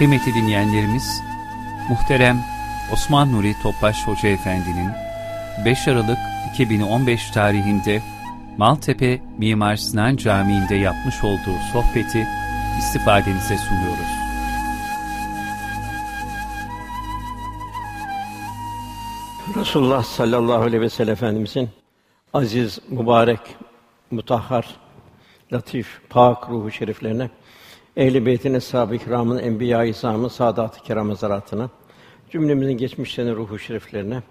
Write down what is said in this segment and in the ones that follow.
Kıymetli dinleyenlerimiz, muhterem Osman Nuri Topbaş Hoca Efendi'nin 5 Aralık 2015 tarihinde Maltepe Mimar Sinan Camii'nde yapmış olduğu sohbeti istifadenize sunuyoruz. Resulullah sallallahu aleyhi ve sellem Efendimizin aziz, mübarek, mutahhar, latif, pak ruhu şeriflerine, ehl-i beytin eshab-ı kiramın, enbiya-i izamın, saadat-ı kiram hazaratına, cümlemizin geçmişlerine ruhu şeriflerine,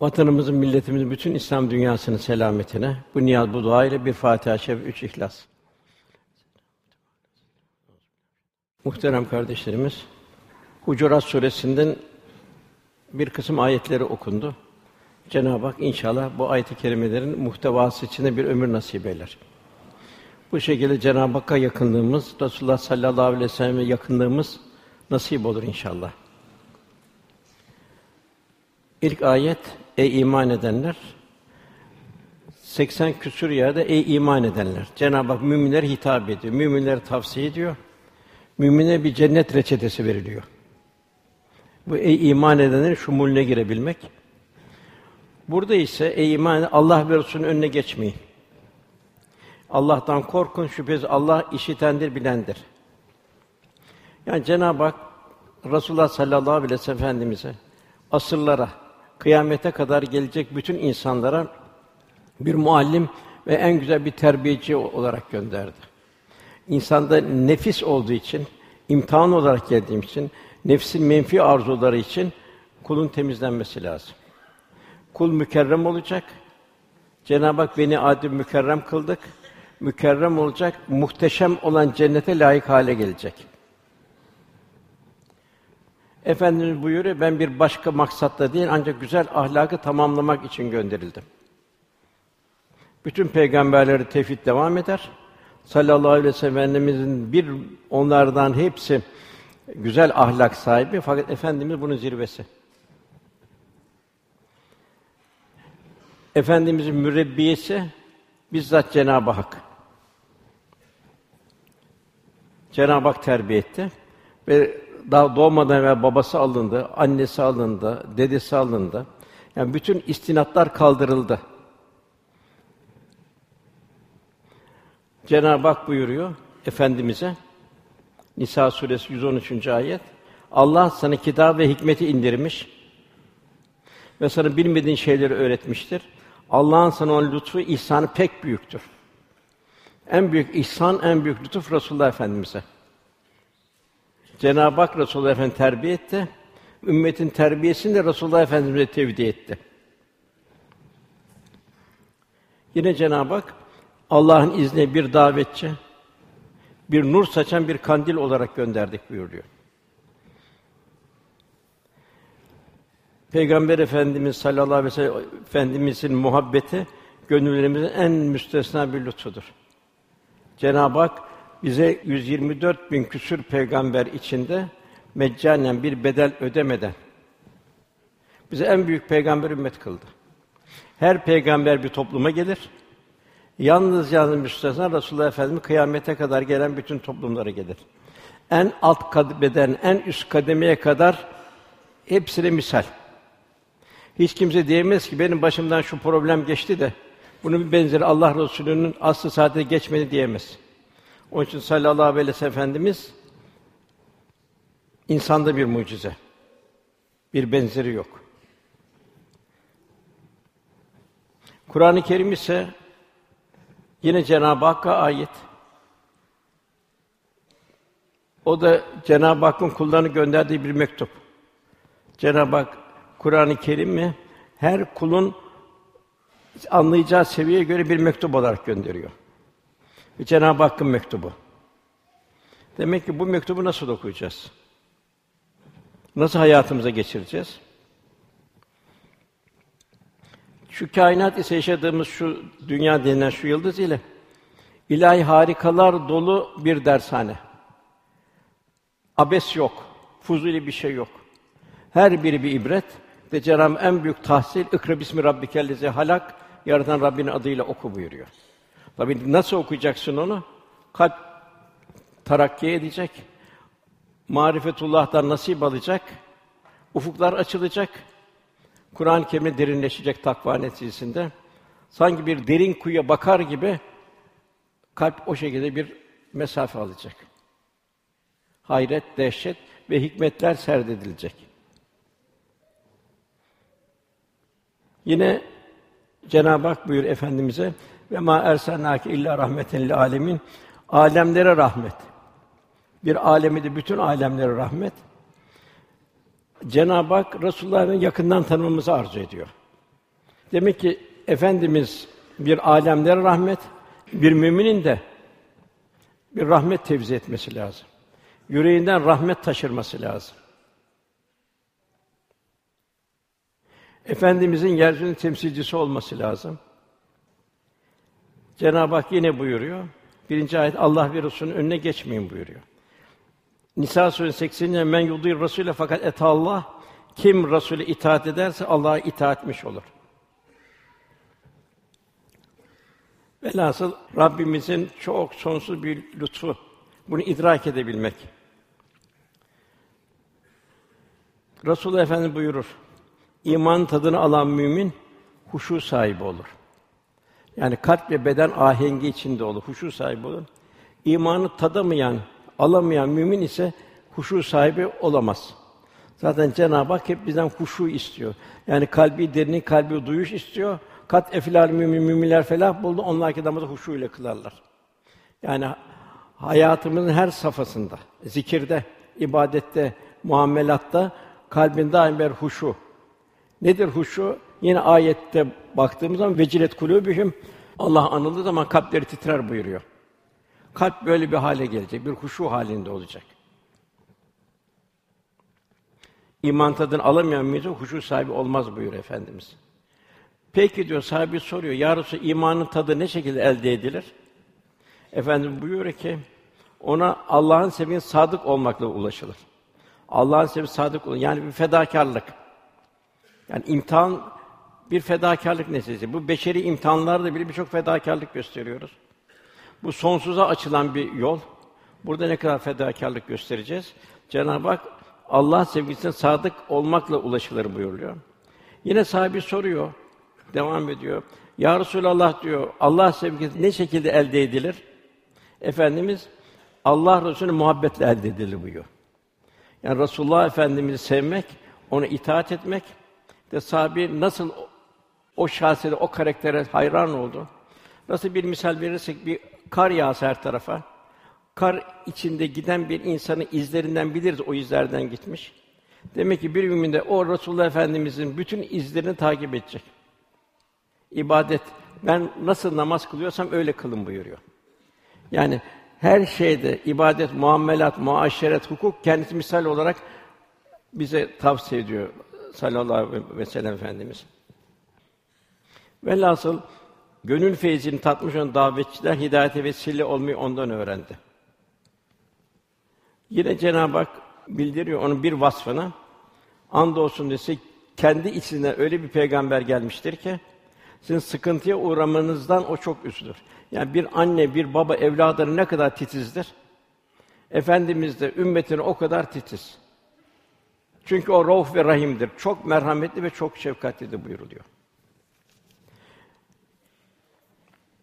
vatanımızın, milletimizin, bütün İslam dünyasının selametine bu niyaz, bu dua ile bir Fatiha-i üç İhlas. Muhterem kardeşlerimiz, Hucurat suresinden bir kısım ayetleri okundu. Cenab-ı Hak inşallah bu ayet-i kerimelerin muhtevası içinde bir ömür nasip eder. Bu şekilde Cenab-ı Hakk'a yakınlığımız, Resulullah sallallahu aleyhi ve sellem'e yakınlığımız nasip olur inşallah. İlk ayet ey iman edenler 80 küsur yerde ey iman edenler. Cenab-ı Hak müminlere hitap ediyor. Müminlere tavsiye ediyor. Mümine bir cennet reçetesi veriliyor. Bu ey iman edenlerin şumulüne girebilmek. Burada ise ey iman Allah ve Resulü'nün önüne geçmeyin. Allah'tan korkun şüphesiz Allah işitendir, bilendir. Yani Cenab-ı Hak Resulullah sallallahu aleyhi ve sellem efendimize asırlara, kıyamete kadar gelecek bütün insanlara bir muallim ve en güzel bir terbiyeci olarak gönderdi. İnsanda nefis olduğu için, imtihan olarak geldiğim için, nefsin menfi arzuları için kulun temizlenmesi lazım. Kul mükerrem olacak. Cenab-ı Hak beni adil mükerrem kıldık. Mükerrem olacak, muhteşem olan cennete layık hale gelecek. Efendimiz buyuruyor, ben bir başka maksatla değil ancak güzel ahlakı tamamlamak için gönderildim. Bütün peygamberleri tevhid devam eder. Sallallahu aleyhi ve sellem'in bir onlardan hepsi güzel ahlak sahibi fakat efendimiz bunun zirvesi. Efendimizin mürebbiyesi bizzat Cenab-ı Hak. Cenab-ı Hak terbiye etti ve daha doğmadan ve babası alındı, annesi alındı, dedesi alındı. Yani bütün istinatlar kaldırıldı. Cenab-ı Hak buyuruyor efendimize Nisa suresi 113. ayet. Allah sana kitap ve hikmeti indirmiş ve sana bilmediğin şeyleri öğretmiştir. Allah'ın sana olan lütfu, ihsanı pek büyüktür. En büyük ihsan, en büyük lütuf Resulullah Efendimize. Cenab-ı Hak Resulullah Efendimizi terbiye etti. Ümmetin terbiyesini de Resulullah Efendimize tevdi etti. Yine Cenab-ı Hak Allah'ın izniyle bir davetçi, bir nur saçan bir kandil olarak gönderdik buyuruyor. Peygamber Efendimiz sallallahu aleyhi ve sellem Efendimizin muhabbeti gönüllerimizin en müstesna bir lütfudur. Cenab-ı Hak bize 124 bin küsür peygamber içinde meccanen bir bedel ödemeden bize en büyük peygamber ümmet kıldı. Her peygamber bir topluma gelir. Yalnız yalnız müstesna Resulullah Efendimiz kıyamete kadar gelen bütün toplumlara gelir. En alt kademeden en üst kademeye kadar hepsine misal. Hiç kimse diyemez ki benim başımdan şu problem geçti de bunun bir benzeri Allah Resulü'nün aslı saadete geçmedi diyemez. Onun için sallallahu aleyhi ve sellem efendimiz insanda bir mucize. Bir benzeri yok. Kur'an-ı Kerim ise yine Cenab-ı Hakk'a ait. O da Cenab-ı Hakk'ın kullarını gönderdiği bir mektup. Cenab-ı Hak Kur'an-ı Kerim'i her kulun anlayacağı seviyeye göre bir mektup olarak gönderiyor. Ve Cenab-ı Hakk'ın mektubu. Demek ki bu mektubu nasıl okuyacağız? Nasıl hayatımıza geçireceğiz? Şu kainat ise yaşadığımız şu dünya denilen şu yıldız ile ilahi harikalar dolu bir dershane. Abes yok, fuzuli bir şey yok. Her biri bir ibret ve Cenab-ı en büyük tahsil ikra bismi rabbikellezi halak yaratan Rabbinin adıyla oku buyuruyor. Tabi nasıl okuyacaksın onu? Kalp terakki edecek. marifetullah'tan nasip alacak, ufuklar açılacak, Kur'an-ı Kerim'e derinleşecek takva neticesinde. Sanki bir derin kuyuya bakar gibi kalp o şekilde bir mesafe alacak. Hayret, dehşet ve hikmetler serdedilecek. Yine Cenab-ı Hak buyur efendimize ve ma ersalnake illa rahmeten lil alemin alemlere rahmet. Bir alemi de bütün alemlere rahmet. Cenab-ı Hak Resulullah'ın yakından tanımamızı arzu ediyor. Demek ki efendimiz bir alemlere rahmet, bir müminin de bir rahmet tevzi etmesi lazım. Yüreğinden rahmet taşırması lazım. Efendimizin yeryüzünün temsilcisi olması lazım. Cenab-ı Hak yine buyuruyor. Birinci ayet Allah ve Resulü'nün önüne geçmeyin buyuruyor. Nisa suresi 80. men yudir Rasûle fakat et Allah kim Rasûle itaat ederse Allah'a itaat etmiş olur. Velhasıl Rabbimizin çok sonsuz bir lütfu. Bunu idrak edebilmek. Resulullah Efendimiz buyurur. İman tadını alan mümin huşu sahibi olur. Yani kalp ve beden ahengi içinde olur, huşu sahibi olur. İmanı tadamayan, alamayan mümin ise huşu sahibi olamaz. Zaten Cenab-ı Hak hep bizden huşu istiyor. Yani kalbi derini kalbi duyuş istiyor. Kat eflal mümin müminler felah buldu. Onlar ki namazı huşu ile kılarlar. Yani hayatımızın her safhasında, zikirde, ibadette, muamelatta kalbin daim bir huşu. Nedir huşu? Yine ayette baktığımız zaman vecilet kulûbühüm Allah anıldığı zaman kalpleri titrer buyuruyor. Kalp böyle bir hale gelecek, bir huşu halinde olacak. İman tadını alamayan mümin huşu sahibi olmaz buyuruyor efendimiz. Peki diyor sahibi soruyor. Ya Resulallah, imanın tadı ne şekilde elde edilir? Efendim buyuruyor ki ona Allah'ın sevgisi sadık olmakla ulaşılır. Allah'ın sevgisi sadık olun. Yani bir fedakarlık. Yani imtihan bir fedakarlık neticesi. Bu beşeri imtihanlarda bile birçok fedakarlık gösteriyoruz. Bu sonsuza açılan bir yol. Burada ne kadar fedakarlık göstereceğiz? Cenab-ı Hak Allah sevgisine sadık olmakla ulaşılır buyuruyor. Yine sahibi soruyor, devam ediyor. Ya Resulallah diyor, Allah sevgisi ne şekilde elde edilir? Efendimiz Allah Resulü'nü muhabbetle elde edilir buyuruyor. Yani Resulullah Efendimiz'i sevmek, ona itaat etmek de sahibi nasıl o şahsiyete, o karaktere hayran oldu. Nasıl bir misal verirsek bir kar yağsa her tarafa. Kar içinde giden bir insanın izlerinden biliriz o izlerden gitmiş. Demek ki bir mümin o Resulullah Efendimizin bütün izlerini takip edecek. İbadet ben nasıl namaz kılıyorsam öyle kılın buyuruyor. Yani her şeyde ibadet, muamelat, muaşeret, hukuk kendisi misal olarak bize tavsiye ediyor sallallahu aleyhi ve sellem efendimiz. Velhasıl gönül feyzini tatmış olan davetçiler hidayete vesile olmayı ondan öğrendi. Yine Cenab-ı Hak bildiriyor onun bir vasfını. Andolsun dese kendi içinden öyle bir peygamber gelmiştir ki sizin sıkıntıya uğramanızdan o çok üzülür. Yani bir anne, bir baba evladını ne kadar titizdir? Efendimiz de ümmetine o kadar titiz. Çünkü o Rauf ve Rahim'dir. Çok merhametli ve çok şefkatlidir buyuruluyor.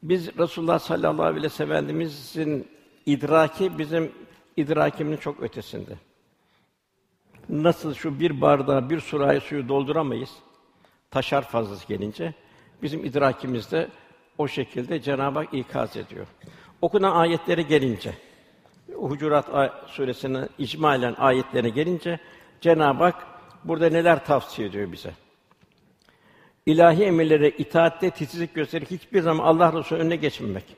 Biz Resulullah sallallahu aleyhi ve sellem'in idraki bizim idrakimin çok ötesinde. Nasıl şu bir bardağa bir sürahi suyu dolduramayız, taşar fazlası gelince, bizim idrakimizde o şekilde Cenab-ı Hak ikaz ediyor. Okunan ayetlere gelince, Hucurat suresinin icmalen ayetlerine gelince Cenab-ı Hak burada neler tavsiye ediyor bize? İlahi emirlere itaatte titizlik gösterip hiçbir zaman Allah Resulü önüne geçmemek.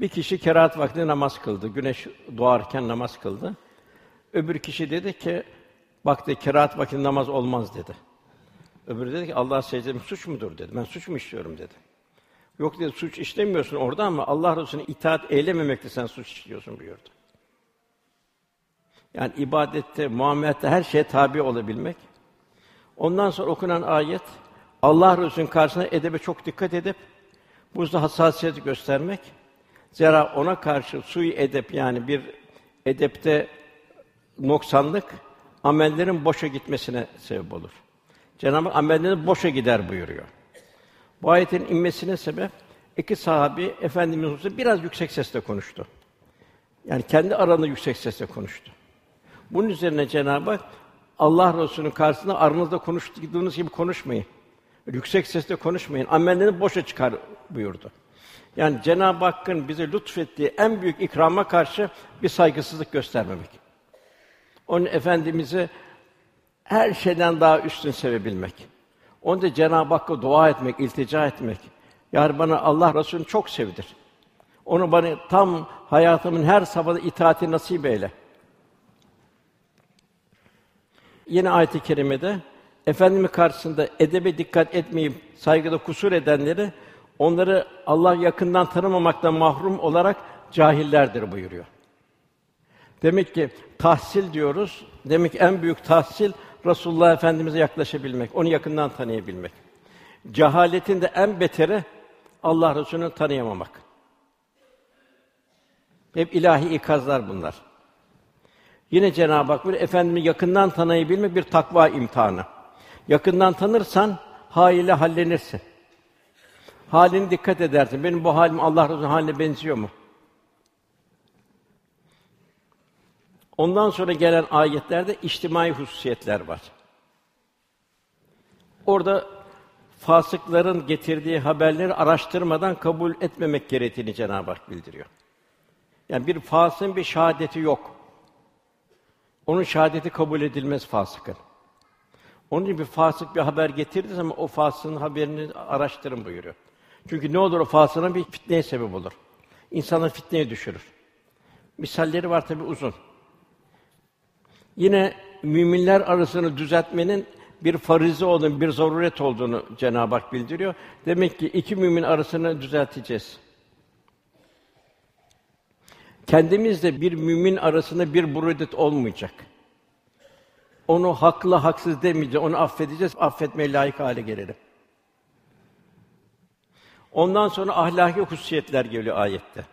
Bir kişi kerahat vakti namaz kıldı. Güneş doğarken namaz kıldı. Öbür kişi dedi ki, baktı kerahat vakti namaz olmaz dedi. Öbürü dedi ki Allah secdem suç mudur dedi. Ben suç mu işliyorum dedi. Yok dedi suç işlemiyorsun orada ama Allah Resulüne itaat eylememekte sen suç işliyorsun buyurdu. Yani ibadette, muamelette her şeye tabi olabilmek. Ondan sonra okunan ayet Allah Resulü'nün karşısında edebe çok dikkat edip buzda hassasiyet göstermek. Zira ona karşı sui edep yani bir edepte noksanlık amellerin boşa gitmesine sebep olur. Cenab-ı Hak amellerin boşa gider buyuruyor. Bu ayetin inmesine sebep iki sahabi Efendimiz biraz yüksek sesle konuştu. Yani kendi aralarında yüksek sesle konuştu. Bunun üzerine Cenab-ı Hak Allah Resulü'nün karşısında aranızda konuştuğunuz gibi konuşmayın. Yüksek sesle konuşmayın. Amellerini boşa çıkar buyurdu. Yani Cenab-ı Hakk'ın bize lütfettiği en büyük ikrama karşı bir saygısızlık göstermemek. Onun efendimizi her şeyden daha üstün sevebilmek. Onu Cenab-ı Hakk'a dua etmek, iltica etmek. Yani bana Allah Resulü'nü çok sevdir. Onu bana tam hayatımın her safhada itaati nasip eyle. Yine ayet-i kerimede Efendimiz karşısında edebe dikkat etmeyip saygıda kusur edenleri onları Allah yakından tanımamaktan mahrum olarak cahillerdir buyuruyor. Demek ki tahsil diyoruz. Demek ki en büyük tahsil Resulullah Efendimize yaklaşabilmek, onu yakından tanıyabilmek. Cehaletin de en beteri Allah Resulü'nü tanıyamamak. Hep ilahi ikazlar bunlar. Yine Cenab-ı Hak bir efendimi yakından tanıyabilmek bir takva imtihanı. Yakından tanırsan haliyle hallenirsin. Halini dikkat edersin. Benim bu halim Allah Resulü haline benziyor mu? Ondan sonra gelen ayetlerde içtimai hususiyetler var. Orada fasıkların getirdiği haberleri araştırmadan kabul etmemek gerektiğini Cenab-ı Hak bildiriyor. Yani bir fasığın bir şahadeti yok. Onun şahadeti kabul edilmez fasıkın. Onun için bir fasık bir haber getirdiği zaman o fasığın haberini araştırın buyuruyor. Çünkü ne olur o fasığına bir fitneye sebep olur. İnsanı fitneye düşürür. Misalleri var tabi uzun. Yine müminler arasını düzeltmenin bir farize olduğunu, bir zaruret olduğunu Cenab-ı Hak bildiriyor. Demek ki iki mümin arasını düzelteceğiz. Kendimizle bir mümin arasında bir burudet olmayacak. Onu haklı haksız demeyeceğiz, onu affedeceğiz, affetmeye layık hale gelelim. Ondan sonra ahlaki hususiyetler geliyor ayette.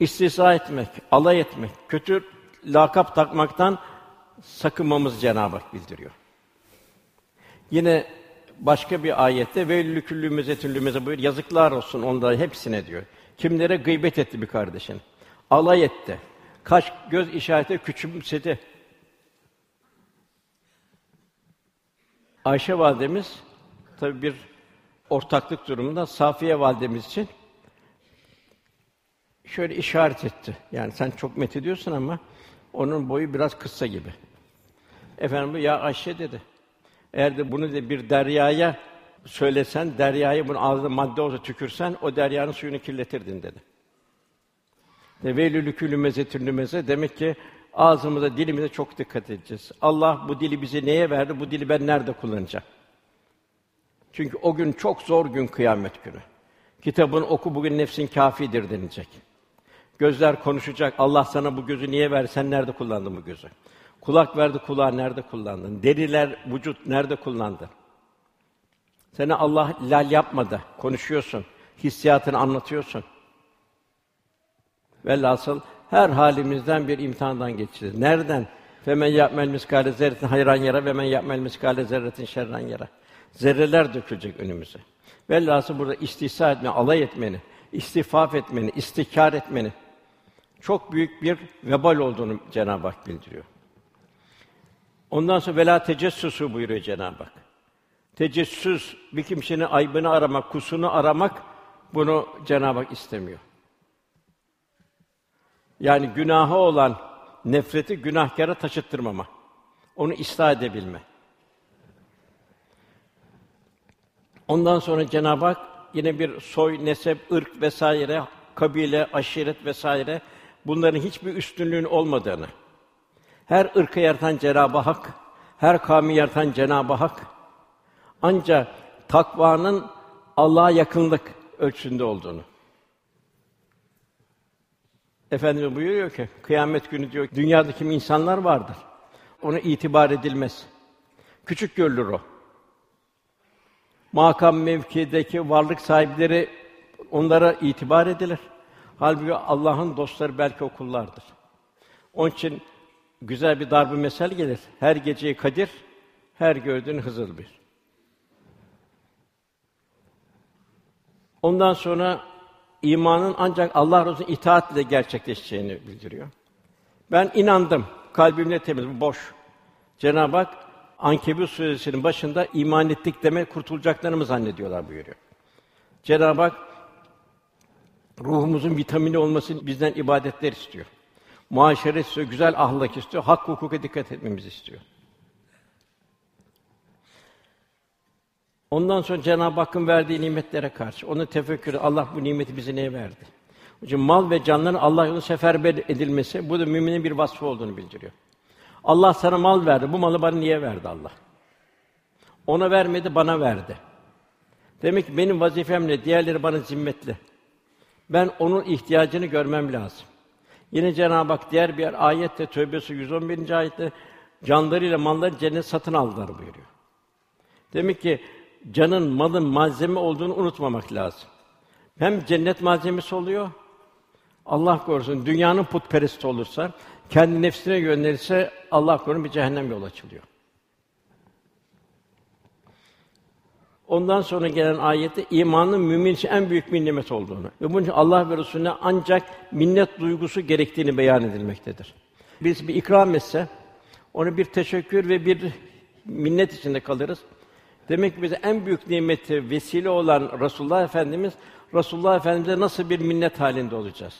İstihza etmek, alay etmek, kötü lakap takmaktan sakınmamız Cenab-ı Hak bildiriyor. Yine başka bir ayette ve küllü mezetün buyur yazıklar olsun onlara hepsine diyor. Kimlere gıybet etti bir kardeşin. Alay etti. Kaş göz işareti küçümsedi. Ayşe validemiz tabi bir ortaklık durumunda Safiye validemiz için şöyle işaret etti. Yani sen çok met ediyorsun ama onun boyu biraz kısa gibi. Efendim ya Ayşe dedi. Eğer de bunu de bir deryaya söylesen, deryaya bunun ağzında madde olsa tükürsen, o deryanın suyunu kirletirdin dedi. Veylülü külü mezetürlü meze demek ki ağzımıza, dilimize çok dikkat edeceğiz. Allah bu dili bize neye verdi? Bu dili ben nerede kullanacağım? Çünkü o gün çok zor gün kıyamet günü. Kitabın oku bugün nefsin kafidir denilecek. Gözler konuşacak. Allah sana bu gözü niye ver? Sen nerede kullandın bu gözü? Kulak verdi, kulağı nerede kullandın? Deriler, vücut nerede kullandın? Seni Allah lal yapmadı. Konuşuyorsun. Hissiyatını anlatıyorsun. Velhasıl her halimizden bir imtihandan geçeceğiz. Nereden? Femen yapmel miskale zerretin hayran yara ve men yapmel miskale zerretin şerran yara. Zerreler dökülecek önümüze. Velhasıl burada istihsa etme, alay etmeni, istifaf etmeni, istikar etmeni çok büyük bir vebal olduğunu Cenab-ı Hak bildiriyor. Ondan sonra vela tecessüsü buyuruyor Cenab-ı Hak. Tecessüs bir kimsenin aybını aramak, kusunu aramak bunu Cenab-ı Hak istemiyor. Yani günahı olan nefreti günahkara taşıttırmama. Onu ıslah edebilme. Ondan sonra Cenab-ı Hak yine bir soy, nesep, ırk vesaire, kabile, aşiret vesaire bunların hiçbir üstünlüğün olmadığını, her ırkı yaratan Cenab-ı Hak, her kavmi yaratan Cenab-ı Hak ancak takvanın Allah'a yakınlık ölçüsünde olduğunu. Efendimiz buyuruyor ki kıyamet günü diyor dünyada kim insanlar vardır. Ona itibar edilmez. Küçük görülür o. Makam mevkideki varlık sahipleri onlara itibar edilir. Halbuki Allah'ın dostları belki o kullardır. Onun için güzel bir darbe mesel gelir. Her geceyi Kadir, her gördüğün Hızır bir. Ondan sonra imanın ancak Allah Resulü'ne itaat ile gerçekleşeceğini bildiriyor. Ben inandım. Kalbimde temiz, boş. Cenab-ı Hak Ankebut suresinin başında iman ettik deme kurtulacaklarını zannediyorlar buyuruyor. Cenab-ı Hak ruhumuzun vitamini olması bizden ibadetler istiyor. Muaşeret istiyor, güzel ahlak istiyor, hak hukuka dikkat etmemizi istiyor. Ondan sonra Cenab-ı Hakk'ın verdiği nimetlere karşı onu tefekkür Allah bu nimeti bize neye verdi? Çünkü mal ve canların Allah yolunda seferber edilmesi bu da müminin bir vasfı olduğunu bildiriyor. Allah sana mal verdi. Bu malı bana niye verdi Allah? Ona vermedi, bana verdi. Demek ki benim vazifem ne? Diğerleri bana zimmetli. Ben onun ihtiyacını görmem lazım. Yine Cenab-ı Hak diğer bir ayette Tövbe 111. ayette canlarıyla malları cennet satın aldılar buyuruyor. Demek ki canın, malın malzeme olduğunu unutmamak lazım. Hem cennet malzemesi oluyor, Allah korusun dünyanın putperesti olursa, kendi nefsine yönelirse Allah korusun bir cehennem yol açılıyor. Ondan sonra gelen ayette imanın mümin için en büyük bir nimet olduğunu ve bunun için Allah ve Resulüne ancak minnet duygusu gerektiğini beyan edilmektedir. Biz bir ikram etse onu bir teşekkür ve bir minnet içinde kalırız. Demek ki bize en büyük nimeti vesile olan Resulullah Efendimiz Resulullah Efendimize nasıl bir minnet halinde olacağız?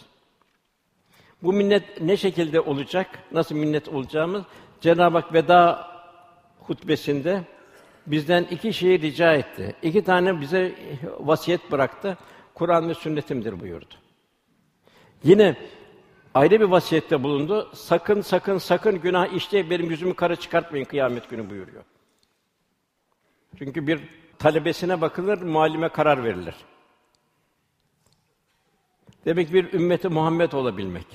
Bu minnet ne şekilde olacak? Nasıl minnet olacağımız Cenab-ı Hak veda hutbesinde bizden iki şeyi rica etti. İki tane bize vasiyet bıraktı. Kur'an ve sünnetimdir buyurdu. Yine ayrı bir vasiyette bulundu. Sakın sakın sakın günah işleyip benim yüzümü kara çıkartmayın kıyamet günü buyuruyor. Çünkü bir talebesine bakılır, muallime karar verilir. Demek bir ümmeti Muhammed olabilmek.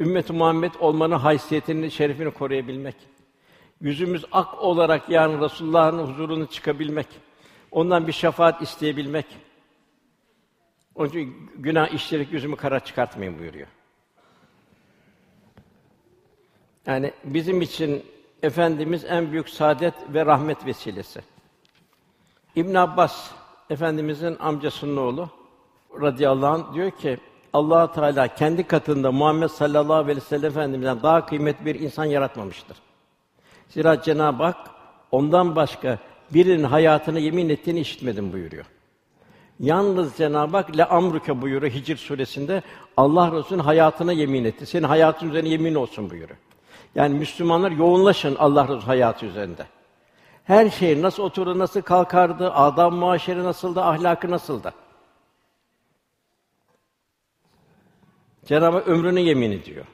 Ümmeti Muhammed olmanın haysiyetini, şerefini koruyabilmek. Yüzümüz ak olarak yani Resulullah'ın huzuruna çıkabilmek. Ondan bir şefaat isteyebilmek. Onun için günah işleyerek yüzümü kara çıkartmayın buyuruyor. Yani bizim için efendimiz en büyük saadet ve rahmet vesilesi. İbn Abbas efendimizin amcasının oğlu radıyallahu anh diyor ki Allah Teala kendi katında Muhammed sallallahu aleyhi ve sellem efendimizden daha kıymetli bir insan yaratmamıştır. Zira Cenab-ı Hak ondan başka birinin hayatını yemin ettiğini işitmedim buyuruyor. Yalnız Cenab-ı Hak le amruke buyuruyor Hicr suresinde Allah Resulü'nün hayatına yemin etti. Senin hayatın üzerine yemin olsun buyuruyor. Yani Müslümanlar yoğunlaşın Allah Resulü hayatı üzerinde. Her şey nasıl oturdu, nasıl kalkardı, adam muaşeri nasıldı, ahlakı nasıldı? Cenab-ı Hak yemin ediyor.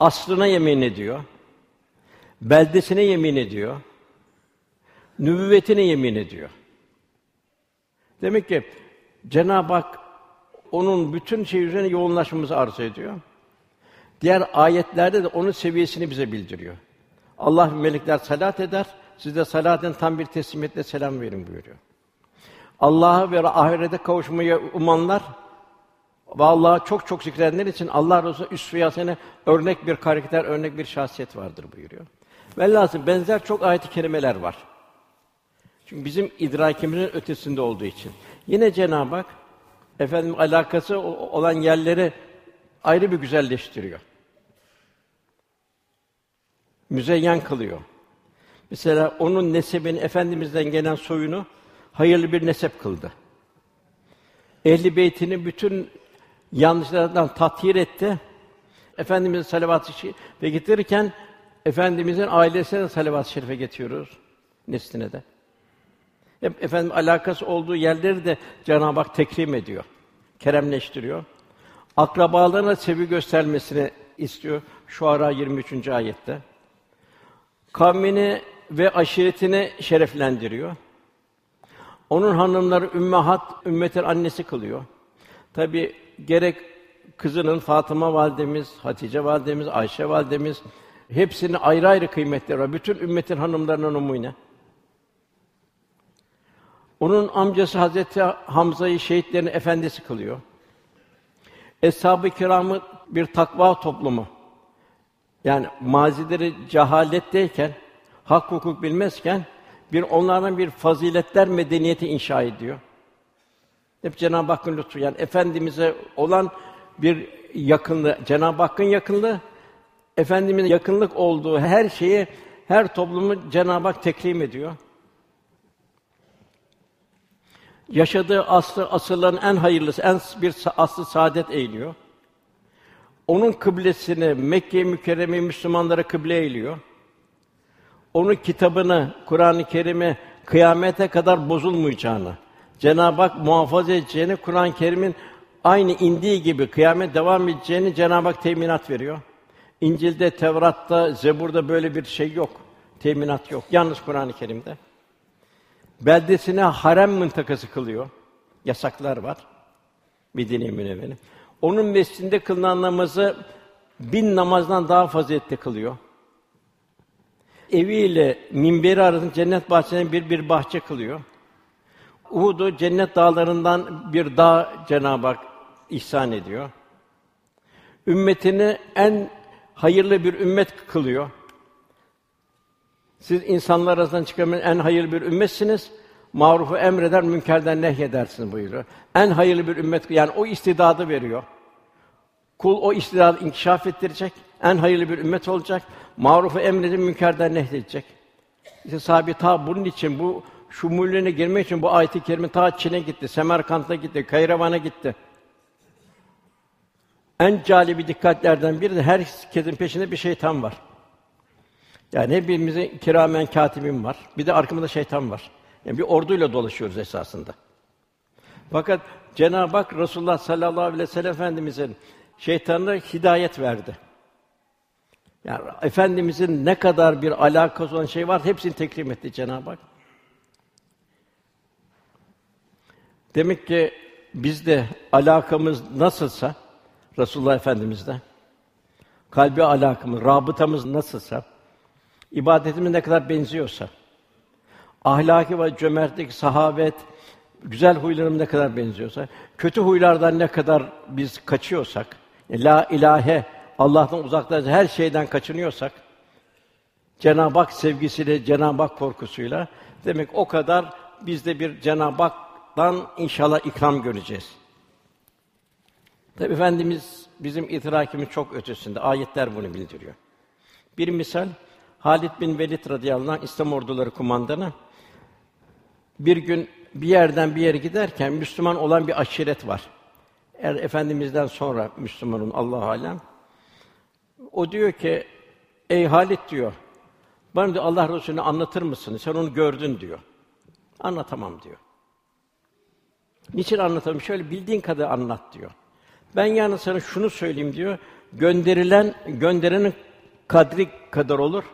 Aslına yemin ediyor. Beldesine yemin ediyor. Nübüvvetine yemin ediyor. Demek ki Cenab-ı Hak onun bütün şey üzerine yoğunlaşmamızı arzu ediyor. Diğer ayetlerde de onun seviyesini bize bildiriyor. Allah melekler salat eder, siz de salaten tam bir teslimiyetle selam verin buyuruyor. Allah'a ve ahirete kavuşmayı umanlar ve Allah'a çok çok zikredenler için Allah Resulü üsve örnek bir karakter, örnek bir şahsiyet vardır buyuruyor. Velhâsıl benzer çok ayet-i kerimeler var. Çünkü bizim idrakimizin ötesinde olduğu için. Yine Cenab-ı Hak efendim alakası olan yerleri ayrı bir güzelleştiriyor. Müzeyyen kılıyor. Mesela onun nesebini efendimizden gelen soyunu hayırlı bir nesep kıldı. Ehli beytinin bütün yanlışlardan tathir etti. Efendimiz'e salavat-ı şerife getirirken efendimizin ailesine de salavat-ı şerife getiriyoruz nesline de. Hep efendim alakası olduğu yerleri de Cenab-ı Hak tekrim ediyor. Keremleştiriyor. Akrabalarına sevgi göstermesini istiyor. Şu ara 23. ayette. Kavmini ve aşiretini şereflendiriyor. Onun hanımları ümmehat, ümmetin annesi kılıyor. Tabi gerek kızının Fatıma validemiz, Hatice validemiz, Ayşe validemiz hepsinin ayrı ayrı kıymetleri var. Bütün ümmetin hanımlarının numune. Onun amcası Hazreti Hamza'yı şehitlerin efendisi kılıyor. Eshab-ı kiramı bir takva toplumu. Yani mazileri cehaletteyken, hak hukuk bilmezken bir onların bir faziletler medeniyeti inşa ediyor. Hep Cenab-ı Hakk'ın lütfu. Yani efendimize olan bir yakınlığı, Cenab-ı Hakk'ın yakınlığı, efendimizin yakınlık olduğu her şeyi her toplumu Cenab-ı Hak tekrim ediyor. Yaşadığı aslı asırların en hayırlısı, en bir aslı saadet eğiliyor. Onun kıblesini Mekke-i Mükerreme Müslümanlara kıble eğiliyor. Onun kitabını, Kur'an-ı Kerim'i kıyamete kadar bozulmayacağını, Cenab-ı Hak muhafaza edeceğini, Kur'an-ı Kerim'in aynı indiği gibi kıyamet devam edeceğini Cenab-ı Hak teminat veriyor. İncil'de, Tevrat'ta, Zebur'da böyle bir şey yok. Teminat yok. Yalnız Kur'an-ı Kerim'de. Beldesine harem mıntakası kılıyor. Yasaklar var. Medine-i. Onun mescidinde kılınan namazı bin namazdan daha faziletli kılıyor. Eviyle minberi arasında cennet bahçesine bir bir bahçe kılıyor. Uhud'u cennet dağlarından bir dağ Cenab-ı Hak ihsan ediyor. Ümmetini en hayırlı bir ümmet kılıyor. Siz insanlar arasından çıkan en hayırlı bir ümmetsiniz. Marufu emreder, münkerden nehyedersiniz buyuruyor. En hayırlı bir ümmet yani o istidadı veriyor. Kul o istidadı inkişaf ettirecek. En hayırlı bir ümmet olacak. Marufu emredip münkerden nehyedecek. İşte sahibi ta bunun için bu şumulüne girmek için bu ayet-i kerime ta Çin'e gitti, Semerkant'a gitti, Kayravan'a gitti. En calibi dikkatlerden biri de herkesin peşinde bir şeytan var. Yani hepimizin kiramen katibim var. Bir de arkamızda şeytan var. Yani bir orduyla dolaşıyoruz esasında. Fakat Cenab-ı Hak Resulullah sallallahu aleyhi ve sellem efendimizin şeytanına hidayet verdi. Yani efendimizin ne kadar bir alakası olan şey var hepsini tekrim etti Cenab-ı Hak. Demek ki bizde alakamız nasılsa Resulullah Efendimiz'de kalbi alakamız, rabıtamız nasılsa ibadetimiz ne kadar benziyorsa ahlaki ve cömertlik, sahabet, güzel huylarımız ne kadar benziyorsa, kötü huylardan ne kadar biz kaçıyorsak, la ilahe Allah'tan uzaklaştığı her şeyden kaçınıyorsak, Cenab-ı Hak sevgisiyle, Cenab-ı Hak korkusuyla demek o kadar biz de bir Cenab-ı Hak'tan inşallah ikram göreceğiz. Tabi efendimiz bizim idrakimiz çok ötesinde. Ayetler bunu bildiriyor. Bir misal Halid bin Velid radıyallahu anh İslam orduları kumandanı bir gün bir yerden bir yere giderken Müslüman olan bir aşiret var. Er efendimizden sonra Müslümanın Allah alem. O diyor ki ey Halid diyor. Bana diyor Allah Resulü'nü anlatır mısın? Sen onu gördün diyor. Anlatamam diyor. Niçin anlatamam? Şöyle bildiğin kadar anlat diyor. Ben yani sana şunu söyleyeyim diyor. Gönderilen gönderenin kadri kadar olur.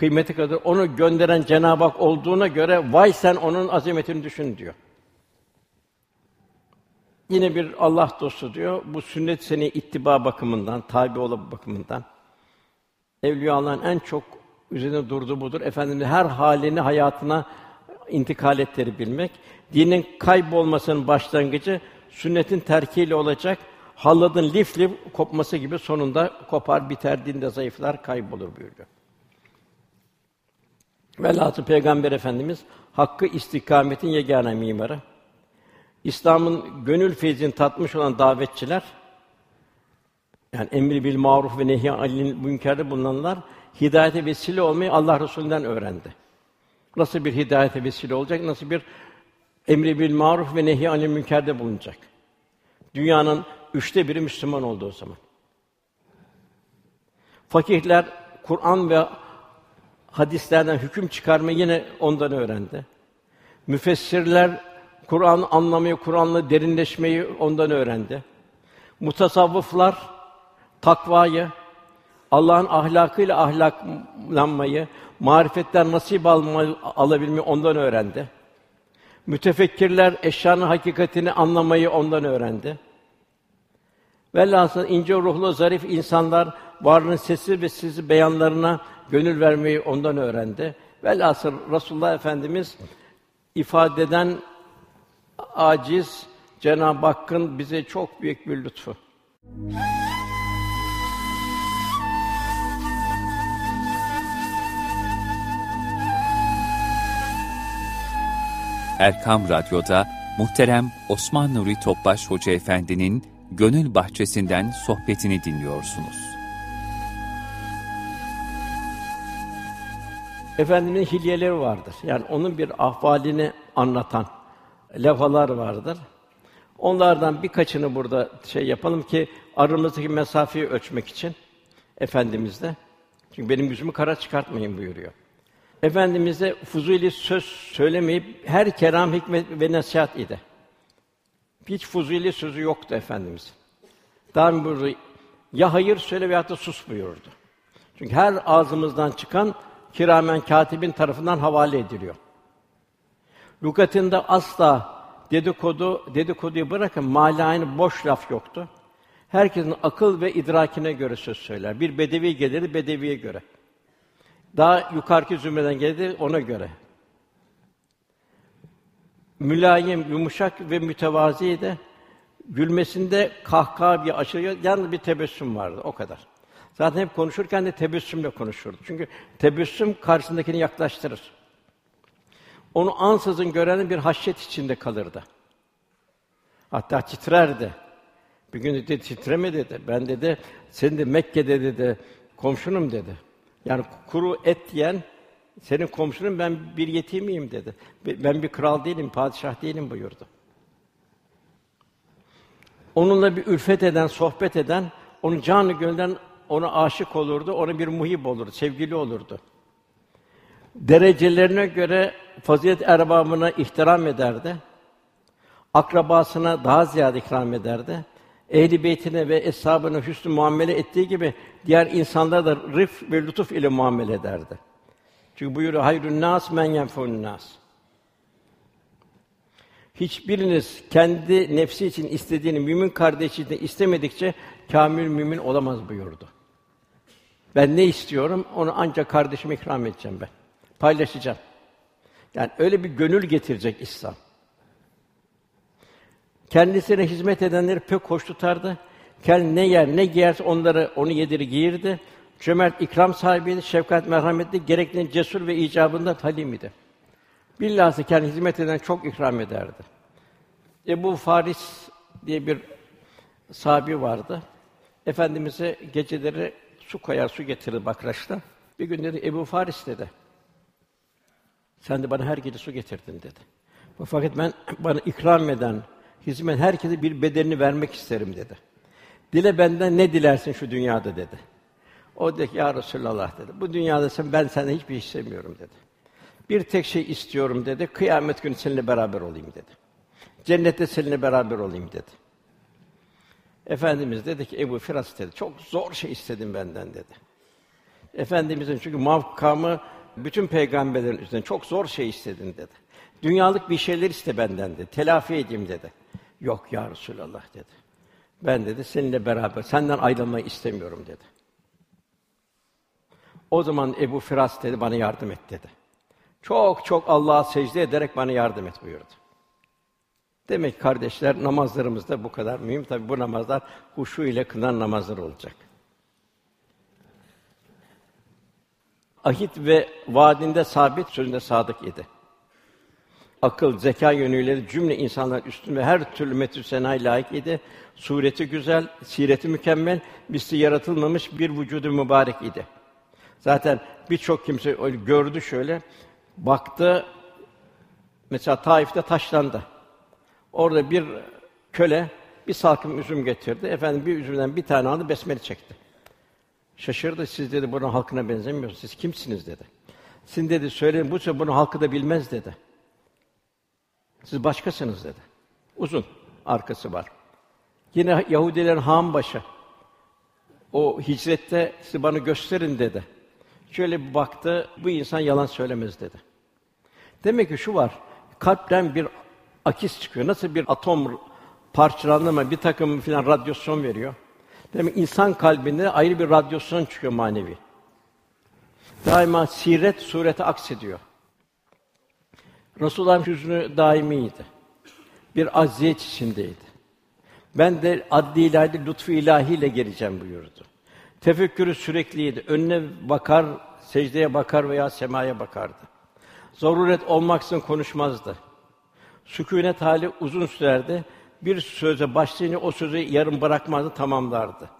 Kıymeti kadar onu gönderen Cenab-ı Hak olduğuna göre vay sen onun azametini düşün diyor. Yine bir Allah dostu diyor. Bu sünnet seni ittiba bakımından, tabi olma bakımından Evliyaların en çok üzerine durduğu budur. Efendimiz her halini hayatına intikal etleri bilmek. Dinin kaybolmasının başlangıcı sünnetin terkiyle olacak. Halladın lif lif kopması gibi sonunda kopar biter dinde zayıflar kaybolur buyuruyor. Velhâsıl Peygamber Efendimiz hakkı istikametin yegâne mimarı. İslam'ın gönül feyzini tatmış olan davetçiler yani emri bil maruf ve nehy anil münkerde bulunanlar hidayete vesile olmayı Allah Resulü'nden öğrendi. Nasıl bir hidayete vesile olacak? Nasıl bir emri bil maruf ve nehy anil münkerde bulunacak? Dünyanın üçte biri Müslüman oldu o zaman. Fakihler Kur'an ve hadislerden hüküm çıkarmayı yine ondan öğrendi. Müfessirler Kur'an anlamayı, Kur'an'la derinleşmeyi ondan öğrendi. Mutasavvıflar takvayı, Allah'ın ahlakıyla ahlaklanmayı, marifetten nasip almayı, alabilmeyi ondan öğrendi. Mütefekkirler eşyanın hakikatini anlamayı ondan öğrendi. Velhasıl ince ruhlu, zarif insanlar varlığın sesi ve sizi beyanlarına gönül vermeyi ondan öğrendi. Velhasıl Rasulullah Efendimiz ifadeden aciz Cenab-ı Hakk'ın bize çok büyük bir lütfu. Erkam Radyo'da muhterem Osman Nuri Topbaş Hoca Efendi'nin Gönül Bahçesinden sohbetini dinliyorsunuz. Efendimizin hilyeleri vardır. Yani onun bir ahvalini anlatan levhalar vardır. Onlardan birkaçını burada şey yapalım ki aramızdaki mesafeyi ölçmek için Efendimiz'de. Çünkü benim yüzümü kara çıkartmayın buyuruyor. Efendimiz'e fuzuli söz söylemeyip her keram hikmet ve nasihat idi. Hiç fuzuli sözü yoktu efendimiz. Daim buyurdu, ya hayır söyle veya da sus buyurdu. Çünkü her ağzımızdan çıkan kiramen katibin tarafından havale ediliyor. Lukatında asla dedikodu, dedikoduyu bırakın mali boş laf yoktu. Herkesin akıl ve idrakine göre söz söyler. Bir bedevi gelir, bedeviye göre. Daha yukarıki zümreden geldi ona göre. Mülayim, yumuşak ve mütevazi de gülmesinde kahkaha bir aşırı yalnız bir tebessüm vardı o kadar. Zaten hep konuşurken de tebessümle konuşurdu. Çünkü tebessüm karşısındakini yaklaştırır. Onu ansızın görenin bir haşyet içinde kalırdı. Hatta titrerdi. Bir gün dedi titreme dedi. Ben dedi senin de Mekke'de dedi komşunum dedi. Yani kuru et yiyen senin komşunun ben bir yetimiyim dedi. Ben bir kral değilim, padişah değilim buyurdu. Onunla bir ülfet eden, sohbet eden, onu canı gönülden ona aşık olurdu, ona bir muhib olurdu, sevgili olurdu. Derecelerine göre fazilet erbabına ihtiram ederdi. Akrabasına daha ziyade ikram ederdi ehli beytine ve eshabına hüsnü muamele ettiği gibi diğer insanlara da rıf ve lütuf ile muamele ederdi. Çünkü buyuruyor hayrun nas men yenfun nas. Hiçbiriniz kendi nefsi için istediğini mümin kardeşi için istemedikçe kamil mümin olamaz buyurdu. Ben ne istiyorum? Onu ancak kardeşime ikram edeceğim ben. Paylaşacağım. Yani öyle bir gönül getirecek İslam. Kendisine hizmet edenleri pek hoş tutardı. Kendi ne yer ne giyerse onları onu yedir giyirdi. Cömert ikram sahibiydi, şefkat merhametli, gerekli cesur ve icabında talim idi. Billahsı kendi hizmet eden çok ikram ederdi. Ebu Faris diye bir sahibi vardı. Efendimize geceleri su koyar, su getirir bakraçta. Bir gün dedi, Ebu Faris dedi. Sen de bana her gece su getirdin dedi. Fakat ben bana ikram eden, hizmet herkese bir bedelini vermek isterim dedi. Dile benden ne dilersin şu dünyada dedi. O dedi ki, ya Resulallah dedi. Bu dünyada sen ben senden hiçbir şey istemiyorum dedi. Bir tek şey istiyorum dedi. Kıyamet günü seninle beraber olayım dedi. Cennette seninle beraber olayım dedi. Efendimiz dedi ki Ebu Firas dedi. Çok zor şey istedim benden dedi. Efendimizin çünkü mavkamı bütün peygamberlerin üzerinde çok zor şey istedin dedi. Dünyalık bir şeyler iste benden dedi. Telafi edeyim dedi. Yok ya Resulallah dedi. Ben dedi seninle beraber senden ayrılmayı istemiyorum dedi. O zaman Ebu Firas dedi bana yardım et dedi. Çok çok Allah'a secde ederek bana yardım et buyurdu. Demek kardeşler namazlarımız da bu kadar mühim. Tabi bu namazlar huşu ile kınan namazlar olacak. Ahit ve vaadinde sabit, sözünde sadık idi akıl, zeka yönüyle cümle insanlar üstün ve her türlü metü senay layık idi. Sureti güzel, sireti mükemmel, misli yaratılmamış bir vücudu mübarek idi. Zaten birçok kimse öyle gördü şöyle, baktı, mesela Taif'te taşlandı. Orada bir köle bir salkım üzüm getirdi. Efendim bir üzümden bir tane aldı, besmele çekti. Şaşırdı. Siz dedi bunun halkına benzemiyorsunuz. Siz kimsiniz dedi. Sizin dedi söyleyin bu sefer bunu halkı da bilmez dedi. Siz başkasınız dedi. Uzun arkası var. Yine Yahudilerin ham başı. O hicrette sizi bana gösterin dedi. Şöyle bir baktı, bu insan yalan söylemez dedi. Demek ki şu var, kalpten bir akis çıkıyor. Nasıl bir atom parçalanma, bir takım filan radyasyon veriyor. Demek insan kalbinde ayrı bir radyasyon çıkıyor manevi. Daima siret surete aksediyor. Resulullah'ın hüznü daimiydi. Bir aziyet içindeydi. Ben de adli ilahi, lütfu ilahiyle geleceğim buyurdu. Tefekkürü sürekliydi. Önüne bakar, secdeye bakar veya semaya bakardı. Zaruret olmaksızın konuşmazdı. Sükûnet hali uzun sürerdi. Bir söze başlayınca o sözü yarım bırakmazdı, tamamlardı.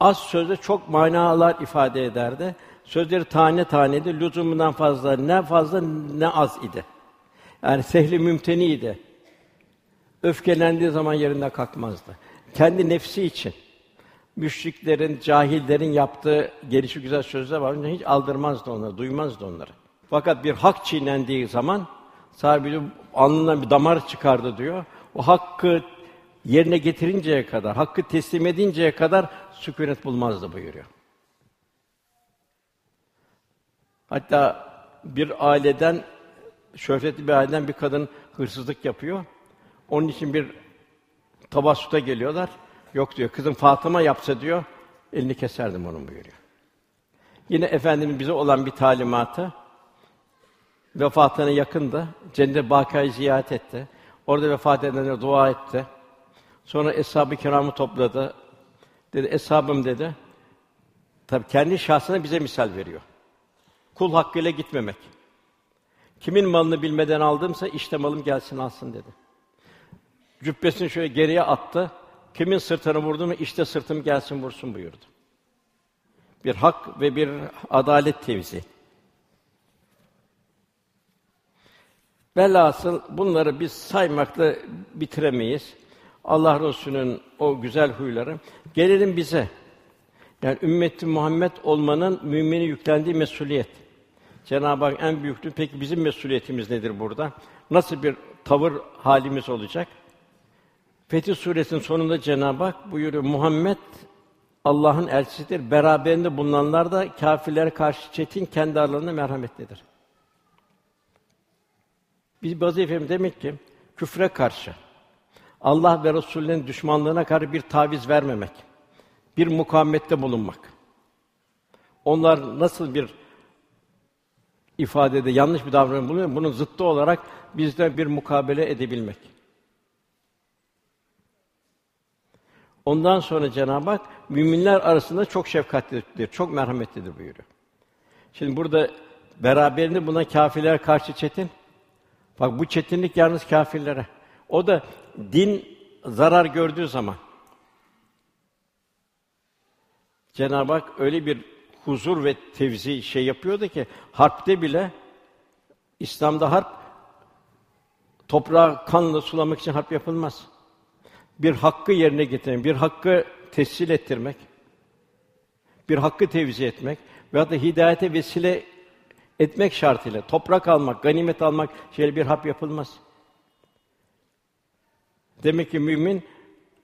Az sözde çok manalar ifade ederdi. Sözleri tane taneydi, lüzumundan fazla ne fazla ne az idi. Yani sehli mümteniydi. Öfkelendiği zaman yerinden kalkmazdı. Kendi nefsi için müşriklerin, cahillerin yaptığı gelişi güzel sözler var. Hiç aldırmazdı onları, duymazdı onları. Fakat bir hak çiğnendiği zaman sahibi alnından bir damar çıkardı diyor. O hakkı yerine getirinceye kadar, hakkı teslim edinceye kadar sükûnet bulmazdı buyuruyor. Hatta bir aileden şöhretli bir aileden bir kadın hırsızlık yapıyor. Onun için bir tabasuta geliyorlar. Yok diyor, kızım Fatıma yapsa diyor, elini keserdim onun buyuruyor. Yine Efendimiz bize olan bir talimatı, vefatına yakında cennet Bakayı ziyaret etti. Orada vefat edenlere dua etti. Sonra eshab-ı kiramı topladı. Dedi, eshabım dedi, tabi kendi şahsına bize misal veriyor. Kul hakkıyla gitmemek. Kimin malını bilmeden aldımsa işte malım gelsin alsın dedi. Cübbesini şöyle geriye attı. Kimin sırtını vurdu mu işte sırtım gelsin vursun buyurdu. Bir hak ve bir adalet tevzi. Velhasıl bunları biz saymakla bitiremeyiz. Allah Resulü'nün o güzel huyları. Gelelim bize. Yani ümmeti Muhammed olmanın mümini yüklendiği mesuliyet. Cenab-ı Hak en büyüktür. Peki bizim mesuliyetimiz nedir burada? Nasıl bir tavır halimiz olacak? Fetih Suresinin sonunda Cenab-ı Hak buyuruyor Muhammed Allah'ın elçisidir. Beraberinde bulunanlar da kâfirlere karşı çetin kendi aralarında merhametlidir. Biz vazifemiz demek ki küfre karşı Allah ve Resulü'nün düşmanlığına karşı bir taviz vermemek, bir mukavemette bulunmak. Onlar nasıl bir ifadede yanlış bir davranış bulunuyor, bunun zıttı olarak bizden bir mukabele edebilmek. Ondan sonra Cenab-ı Hak müminler arasında çok şefkatlidir, çok merhametlidir buyuruyor. Şimdi burada beraberinde buna kâfirler karşı çetin. Bak bu çetinlik yalnız kâfirlere. O da din zarar gördüğü zaman Cenab-ı Hak öyle bir huzur ve tevzi şey yapıyordu ki harpte bile İslam'da harp toprağı kanla sulamak için harp yapılmaz. Bir hakkı yerine getirmek, bir hakkı tescil ettirmek, bir hakkı tevzi etmek ve da hidayete vesile etmek şartıyla toprak almak, ganimet almak şöyle bir harp yapılmaz. Demek ki mümin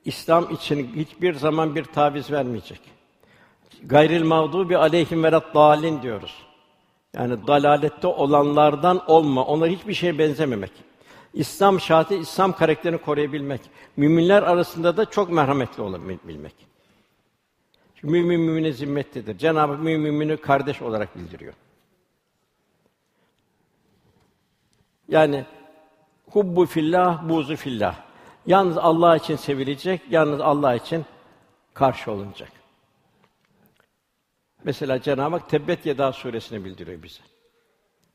İslam için hiçbir zaman bir taviz vermeyecek. Gayril mağdubi aleyhim velat dalin diyoruz. Yani dalalette olanlardan olma, onlara hiçbir şeye benzememek. İslam şartı İslam karakterini koruyabilmek. Müminler arasında da çok merhametli olabilmek. Çünkü mümin mümine zimmetlidir. Cenab-ı Hak mümini kardeş olarak bildiriyor. Yani hubbu fillah, buzu fillah. Yalnız Allah için sevilecek, yalnız Allah için karşı olunacak. Mesela Cenab-ı Hak Tebbet Yeda suresini bildiriyor bize.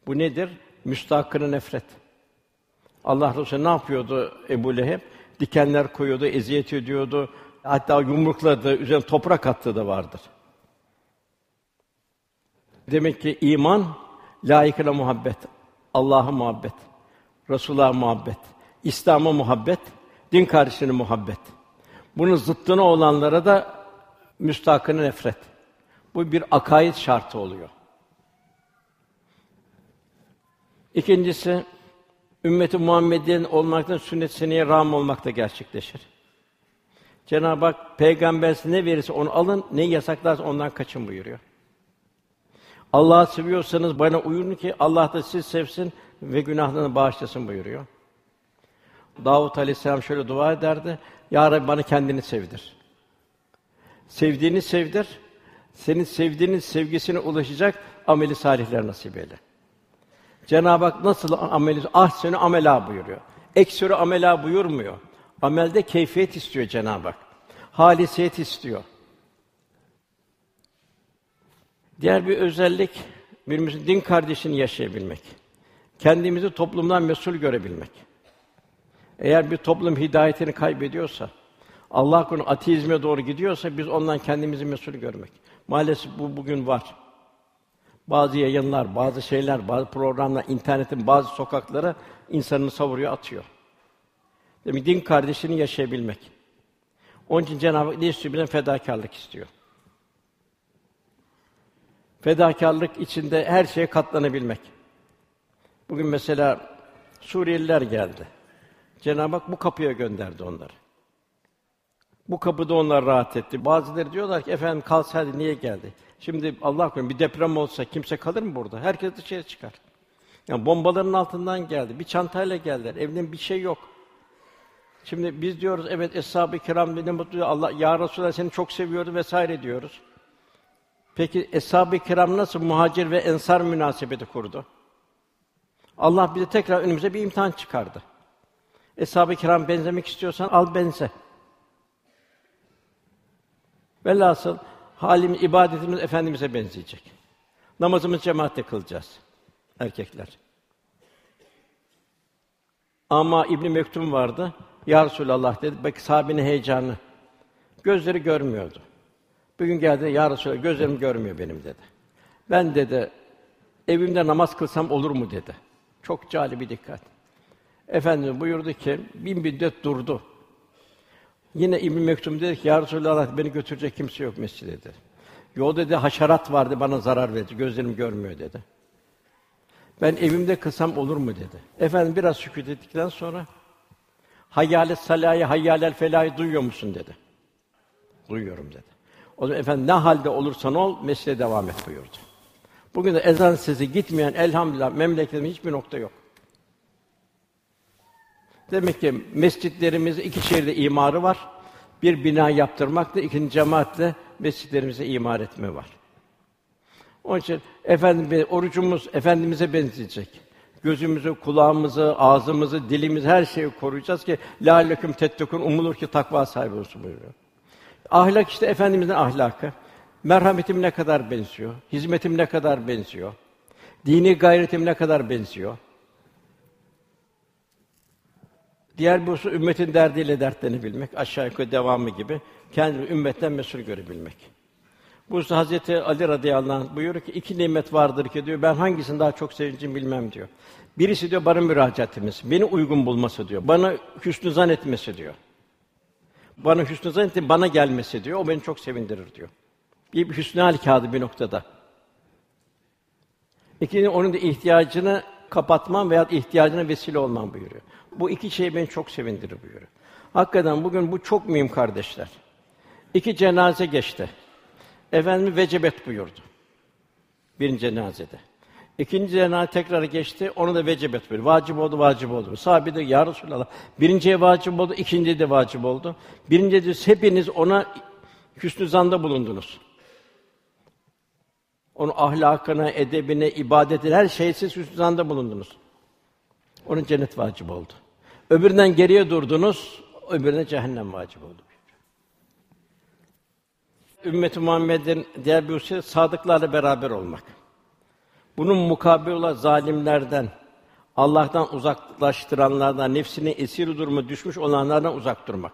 Bu nedir? Müstahkını nefret. Allah Resulü ne yapıyordu Ebu Leheb? Dikenler koyuyordu, eziyet ediyordu. Hatta yumrukladı, üzerine toprak attığı da vardır. Demek ki iman layıkına muhabbet, Allah'a muhabbet, Resulullah'a muhabbet, İslam'a muhabbet, din kardeşine muhabbet. Bunun zıttına olanlara da müstakını nefret. Bu bir akaid şartı oluyor. İkincisi ümmeti Muhammed'in olmaktan sünnet seneye ram olmakta gerçekleşir. Cenab-ı Hak peygamber ne verirse onu alın, ne yasaklarsa ondan kaçın buyuruyor. Allah'ı seviyorsanız bana uyun ki Allah da siz sevsin ve günahlarını bağışlasın buyuruyor. Davut Aleyhisselam şöyle dua ederdi. Ya Rabbi bana kendini sevdir. Sevdiğini sevdir. Senin sevdiğinin sevgisine ulaşacak ameli salihler nasip eyle. Cenab-ı Hak nasıl ameli ah seni amela buyuruyor. Eksürü amela buyurmuyor. Amelde keyfiyet istiyor Cenab-ı Hak. Halisiyet istiyor. Diğer bir özellik birimizin din kardeşini yaşayabilmek. Kendimizi toplumdan mesul görebilmek. Eğer bir toplum hidayetini kaybediyorsa, Allah konu ateizme doğru gidiyorsa biz ondan kendimizi mesul görmek. Maalesef bu bugün var. Bazı yayınlar, bazı şeyler, bazı programlar, internetin bazı sokaklara insanını savuruyor, atıyor. Demek din kardeşini yaşayabilmek. Onun için Cenab-ı Hak ne istiyor? Bizden fedakarlık istiyor. Fedakarlık içinde her şeye katlanabilmek. Bugün mesela Suriyeliler geldi. Cenab-ı Hak bu kapıya gönderdi onları. Bu kapıda onlar rahat etti. Bazıları diyorlar ki efendim kalsaydı niye geldi? Şimdi Allah korusun bir deprem olsa kimse kalır mı burada? Herkes dışarı çıkar. Yani bombaların altından geldi. Bir çantayla geldiler. Evinde bir şey yok. Şimdi biz diyoruz evet eshab-ı kiram ne mutlu Allah ya Resulallah seni çok seviyordu vesaire diyoruz. Peki eshab-ı kiram nasıl muhacir ve ensar münasebeti kurdu? Allah bize tekrar önümüze bir imtihan çıkardı. Eshab-ı kiram benzemek istiyorsan al benze. Velhasıl halimiz, ibadetimiz efendimize benzeyecek. Namazımız cemaatle kılacağız erkekler. Ama İbn Mektum vardı. Ya Resulallah dedi. Bak sahabenin heyecanı. Gözleri görmüyordu. Bugün geldi ya Resulallah gözlerim görmüyor benim dedi. Ben dedi evimde namaz kılsam olur mu dedi. Çok cali bir dikkat. Efendimiz buyurdu ki bin müddet durdu. Yine İbn Mektum dedi ki ya Resulallah beni götürecek kimse yok mescide dedi. Yol dedi haşerat vardı bana zarar verdi. Gözlerim görmüyor dedi. Ben evimde kılsam olur mu dedi. Efendim biraz sükût ettikten sonra Hayyâle salâye, hayyâlel felâhi duyuyor musun dedi. Duyuyorum dedi. O zaman efendim ne halde olursan ol, mesleğe devam et buyurdu. Bugün de ezan sesi gitmeyen elhamdülillah memleketimizde hiçbir nokta yok. Demek ki mescitlerimiz iki şehirde imarı var. Bir bina yaptırmakta, ikinci cemaatle mescitlerimize imar etme var. Onun için efendim orucumuz efendimize benzeyecek. Gözümüzü, kulağımızı, ağzımızı, dilimizi her şeyi koruyacağız ki la leküm tettekun umulur ki takva sahibi olsun buyuruyor. Ahlak işte efendimizin ahlakı. Merhametim ne kadar benziyor? Hizmetim ne kadar benziyor? Dini gayretim ne kadar benziyor? Diğer bir husus ümmetin derdiyle dertlenebilmek, aşağı yukarı devamı gibi kendini ümmetten mesul görebilmek. Bu husus Hazreti Ali radıyallahu anh buyuruyor ki iki nimet vardır ki diyor ben hangisini daha çok sevincim bilmem diyor. Birisi diyor bana müracaat etmesi, beni uygun bulması diyor. Bana hüsnü zan etmesi diyor. Bana hüsnü zan etmesi, bana gelmesi diyor. O beni çok sevindirir diyor. Bir hüsnü hal kağıdı bir noktada. İkinci onun da ihtiyacını kapatmam veya ihtiyacına vesile olmam buyuruyor. Bu iki şey beni çok sevindirir buyuruyor. Hakikaten bugün bu çok mühim kardeşler. İki cenaze geçti. Efendimiz vecebet buyurdu. Birinci cenazede. İkinci cenaze tekrar geçti, onu da vecebet buyurdu. Vacip oldu, vacip oldu. Sahabe de ya Resulallah, birinciye vacip oldu, ikinciye de vacip oldu. Birinci de hepiniz ona hüsnü zanda bulundunuz. Onun ahlakına, edebine, ibadetine, her şeysiz hüsnü zanda bulundunuz. Onun cennet vacip oldu. Öbüründen geriye durdunuz, öbürüne cehennem vacip oldu. Ümmet-i Muhammed'in diğer bir hususu sadıklarla beraber olmak. Bunun mukabil olan zalimlerden, Allah'tan uzaklaştıranlardan, nefsini esir durumu düşmüş olanlardan uzak durmak.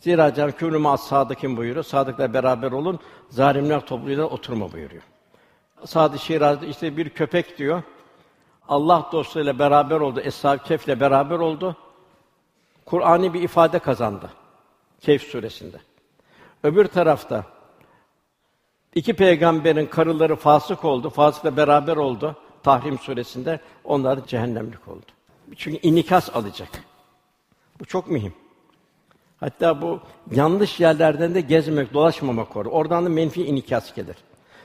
Zira Cenab-ı Kûnû as sadıkîn buyuruyor. Sadıkla beraber olun, zalimler topluluğuyla oturma buyuruyor. Sadı Şiraz'da işte bir köpek diyor. Allah dostlarıyla beraber oldu, Eshab-ı Kehf'le beraber oldu. Kur'ani bir ifade kazandı. Kehf suresinde. Öbür tarafta iki peygamberin karıları fasık oldu, fasıkla beraber oldu. Tahrim suresinde onlar cehennemlik oldu. Çünkü inikas alacak. Bu çok mühim. Hatta bu yanlış yerlerden de gezmek, dolaşmamak olur. Oradan da menfi inikas gelir.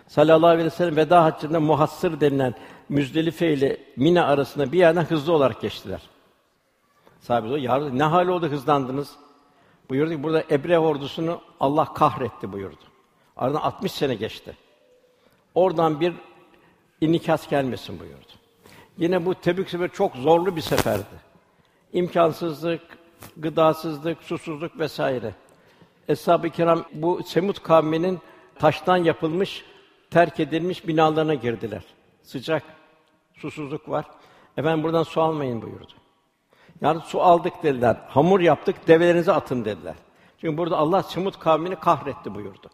Sallallahu aleyhi ve sellem veda haccında muhassır denilen Müzdelife ile Mina arasında bir yerden hızlı olarak geçtiler. Sahabe o ya ne hal oldu hızlandınız? Buyurdu ki burada Ebre ordusunu Allah kahretti buyurdu. Aradan 60 sene geçti. Oradan bir inikas gelmesin buyurdu. Yine bu Tebük seferi çok zorlu bir seferdi. İmkansızlık, gıdasızlık, susuzluk vesaire. Eshab-ı Kiram bu Semut kavminin taştan yapılmış, terk edilmiş binalarına girdiler. Sıcak, susuzluk var. Efendim buradan su almayın buyurdu. Yani su aldık dediler. Hamur yaptık, develerinize atın dediler. Çünkü burada Allah Semut kavmini kahretti buyurdu.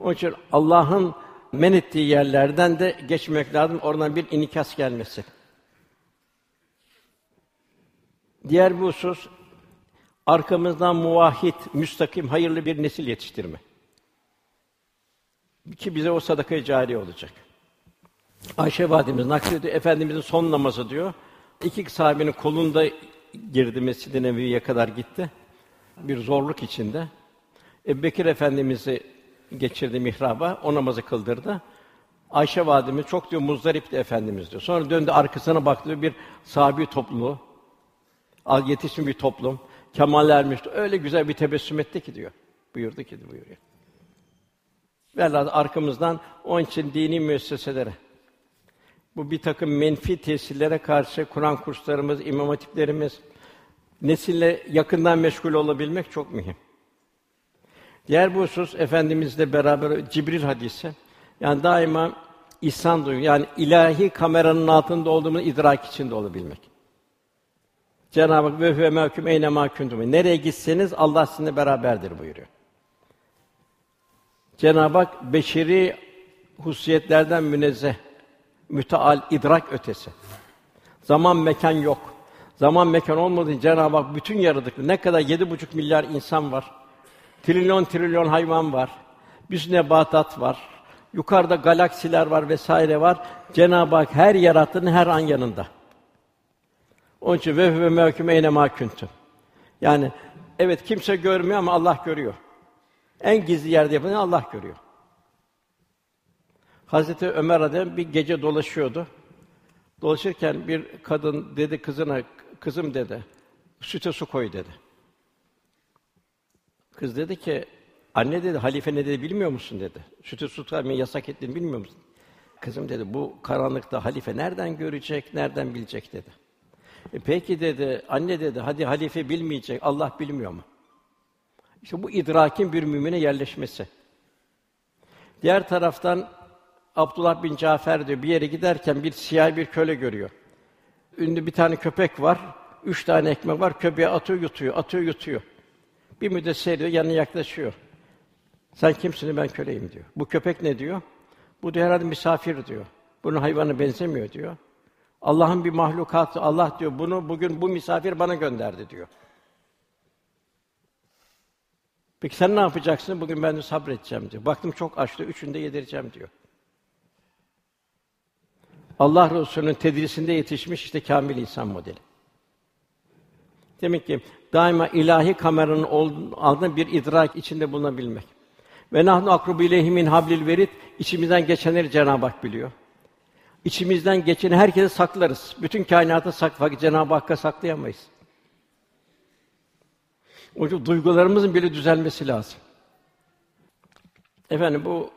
Onun için Allah'ın men ettiği yerlerden de geçmek lazım. Oradan bir inikas gelmesi. Diğer bir husus arkamızdan muvahhid, müstakim, hayırlı bir nesil yetiştirme. Ki bize o sadaka cari olacak. Ayşe validemiz naklediyor, Efendimizin son namazı diyor. İki sahabenin kolunda girdi Mescid-i Nebevi'ye kadar gitti. Bir zorluk içinde. Ebu Bekir Efendimiz'i geçirdi mihraba, o namazı kıldırdı. Ayşe validemiz çok diyor muzdaripti efendimiz diyor. Sonra döndü arkasına baktı bir sahabi topluluğu. Yetişmiş bir toplum. Kemal ermişti. Öyle güzel bir tebessüm etti ki diyor. Buyurdu ki buyuruyor. Velhâsıl arkamızdan onun için dini müesseselere bu bir takım menfi tesirlere karşı Kur'an kurslarımız, imam hatiplerimiz nesille yakından meşgul olabilmek çok mühim. Diğer bir husus efendimizle beraber Cibril hadisi. Yani daima ihsan duygu yani ilahi kameranın altında olduğumuz idrak içinde olabilmek. Cenab-ı Hak ve mahkum eyne mahkuntum. Nereye gitseniz Allah sizinle beraberdir buyuruyor. Cenab-ı Hak beşeri hususiyetlerden münezzeh, müteal, idrak ötesi. Zaman mekan yok. Zaman mekan olmadığı Cenab-ı Hak bütün yaratıklı ne kadar yedi buçuk milyar insan var. Trilyon trilyon hayvan var. Bir nebatat var. Yukarıda galaksiler var vesaire var. Cenab-ı Hak her yarattığının her an yanında. Onun için ve ve mevküm eyne ma Yani evet kimse görmüyor ama Allah görüyor. En gizli yerde yapılanı Allah görüyor. Hazreti Ömer Adem bir gece dolaşıyordu. Dolaşırken bir kadın dedi kızına, kızım dedi, süte su koy dedi. Kız dedi ki, anne dedi, halife ne dedi bilmiyor musun dedi. Sütü su yasak ettiğini bilmiyor musun? Kızım dedi, bu karanlıkta halife nereden görecek, nereden bilecek dedi. E peki dedi, anne dedi, hadi halife bilmeyecek, Allah bilmiyor mu? İşte bu idrakin bir mümine yerleşmesi. Diğer taraftan Abdullah bin Cafer diyor bir yere giderken bir siyah bir köle görüyor. Ünlü bir tane köpek var. Üç tane ekmek var. Köpeğe atıyor, yutuyor, atıyor, yutuyor. Bir müddet seyrediyor, yanına yaklaşıyor. Sen kimsin? Ben köleyim diyor. Bu köpek ne diyor? Bu diyor herhalde misafir diyor. Bunun hayvanı benzemiyor diyor. Allah'ın bir mahlukatı. Allah diyor bunu bugün bu misafir bana gönderdi diyor. Peki sen ne yapacaksın? Bugün ben de sabredeceğim diyor. Baktım çok açtı, üçünü de yedireceğim diyor. Allah Resulü'nün tedrisinde yetişmiş işte kamil insan modeli. Demek ki daima ilahi kameranın altında bir idrak içinde bulunabilmek. Ve nahnu akrubu ileyhi hablil verit içimizden geçenleri Cenab-ı Hak biliyor. İçimizden geçeni herkese saklarız. Bütün kainatı sak fakat Cenab-ı Hakk'a saklayamayız. O yüzden duygularımızın bile düzelmesi lazım. Efendim bu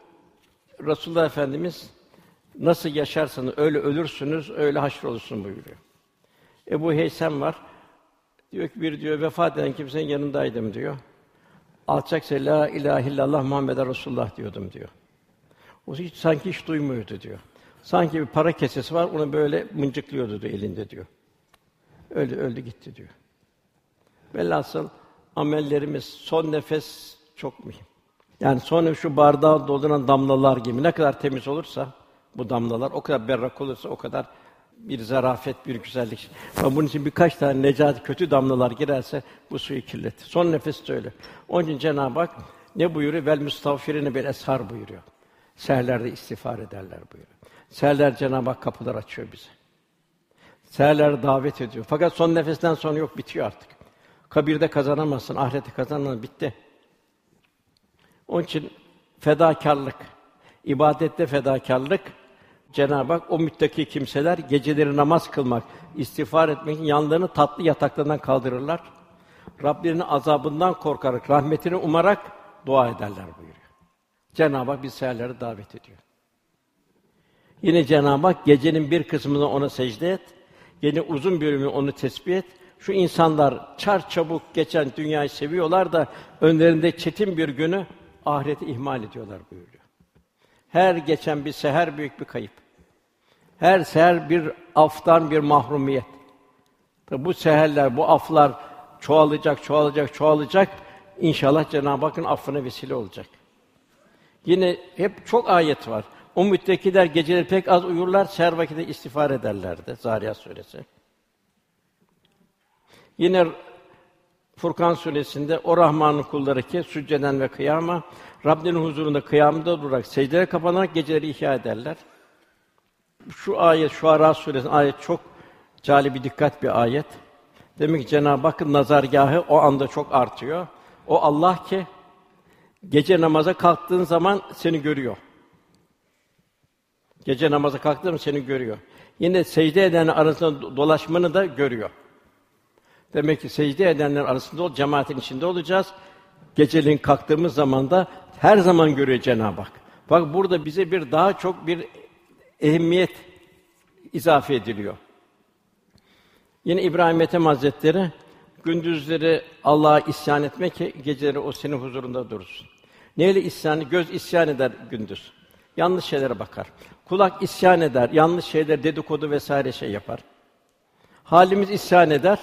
Resulullah Efendimiz nasıl yaşarsanız öyle ölürsünüz, öyle haşrolursun buyuruyor. Ebu Heysem var. Diyor ki bir diyor vefat eden kimsenin yanındaydım diyor. Alçakça la ilahe illallah Muhammed Resulullah diyordum diyor. O hiç sanki hiç duymuyordu diyor. Sanki bir para kesesi var, onu böyle mıncıklıyordu diyor, elinde diyor. Öldü, öldü gitti diyor. Velhasıl amellerimiz son nefes çok mühim. Yani sonra şu bardağı dolduran damlalar gibi ne kadar temiz olursa bu damlalar o kadar berrak olursa o kadar bir zarafet, bir güzellik. Ama bunun için birkaç tane necat kötü damlalar girerse bu suyu kirletir. Son nefes de öyle. Onun için Cenab-ı Hak ne buyuruyor? Vel müstağfirine bil eshar buyuruyor. Seherlerde istiğfar ederler buyuruyor. Seherler Cenab-ı Hak kapılar açıyor bize. Seherler davet ediyor. Fakat son nefesten sonra yok, bitiyor artık. Kabirde kazanamazsın, ahirette kazanamazsın, bitti. Onun için fedakarlık, ibadette fedakarlık, Cenab-ı Hak o müttaki kimseler geceleri namaz kılmak, istiğfar etmek için yanlarını tatlı yataklarından kaldırırlar. Rablerinin azabından korkarak, rahmetini umarak dua ederler buyuruyor. Cenab-ı Hak biz davet ediyor. Yine Cenab-ı Hak gecenin bir kısmını ona secde et, gece uzun bölümü onu tesbih et, şu insanlar çar çabuk geçen dünyayı seviyorlar da önlerinde çetin bir günü ahireti ihmal ediyorlar buyuruyor. Her geçen bir seher büyük bir kayıp. Her seher bir aftan bir mahrumiyet. Tabi bu seherler, bu aflar çoğalacak, çoğalacak, çoğalacak. İnşallah Cenab-ı Hakk'ın affına vesile olacak. Yine hep çok ayet var. O müttekiler geceleri pek az uyurlar, seher vakiti istiğfar ederlerdi. Zariyat suresi. Yine Furkan suresinde o Rahman'ın kulları ki sücceden ve kıyama Rabbinin huzurunda kıyamda durarak secdeye kapanarak geceleri ihya ederler. Şu ayet şu Şuara suresinin ayet çok cali bir dikkat bir ayet. Demek ki Cenab-ı Hakk'ın nazargahı o anda çok artıyor. O Allah ki gece namaza kalktığın zaman seni görüyor. Gece namaza kalktığın zaman seni görüyor. Yine secde edenler arasında dolaşmanı da görüyor. Demek ki secde edenler arasında ol, cemaatin içinde olacağız. Geceliğin kalktığımız zaman da her zaman görüyor Cenab-ı Hak. Bak burada bize bir daha çok bir ehemmiyet izafe ediliyor. Yine İbrahim Ethem Hazretleri gündüzleri Allah'a isyan etmek ki geceleri o senin huzurunda dursun. Neyle isyanı? Göz isyan eder gündüz. Yanlış şeylere bakar. Kulak isyan eder, yanlış şeyler dedikodu vesaire şey yapar. Halimiz isyan eder.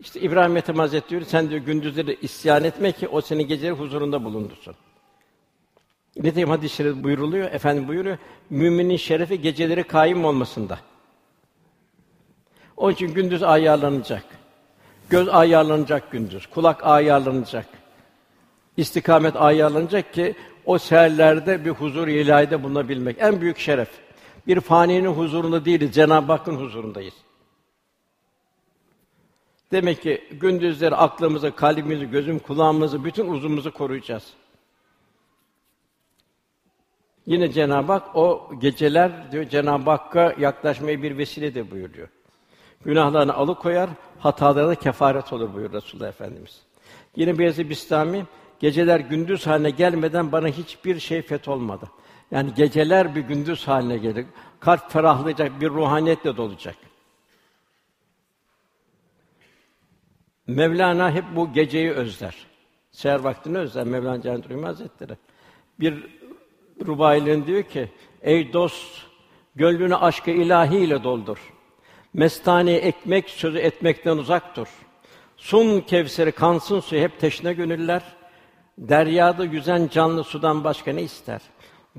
İşte İbrahim Ethem Hazretleri diyor, sen diyor gündüzleri isyan etme ki o seni geceleri huzurunda bulundursun. Nitekim hadis-i şerif buyuruluyor, efendim buyuruyor, müminin şerefi geceleri kaim olmasında. Onun için gündüz ayarlanacak. Göz ayarlanacak gündüz, kulak ayarlanacak. İstikamet ayarlanacak ki o seherlerde bir huzur ilahide bulunabilmek en büyük şeref. Bir faninin huzurunda değiliz, Cenab-ı Hakk'ın huzurundayız. Demek ki gündüzleri aklımızı, kalbimizi, gözüm, kulağımızı, bütün uzunumuzu koruyacağız. Yine Cenab-ı Hak o geceler diyor Cenab-ı Hakk'a yaklaşmayı bir vesile de buyuruyor. Günahlarını alıkoyar, hatalarına kefaret olur buyuruyor Resulullah Efendimiz. Yine Beyazıt Bistami geceler gündüz haline gelmeden bana hiçbir şey feth olmadı. Yani geceler bir gündüz haline gelir. Kalp ferahlayacak, bir ruhaniyetle dolacak. Mevlana hep bu geceyi özler. Seher vaktini özler Mevlana Celaleddin Rumi Hazretleri. Bir rubailerin diyor ki: Ey dost, gönlünü aşkı ilahi ile doldur. Mestane ekmek sözü etmekten uzak dur. Sun kevseri kansın suyu hep teşne gönüller. Deryada yüzen canlı sudan başka ne ister?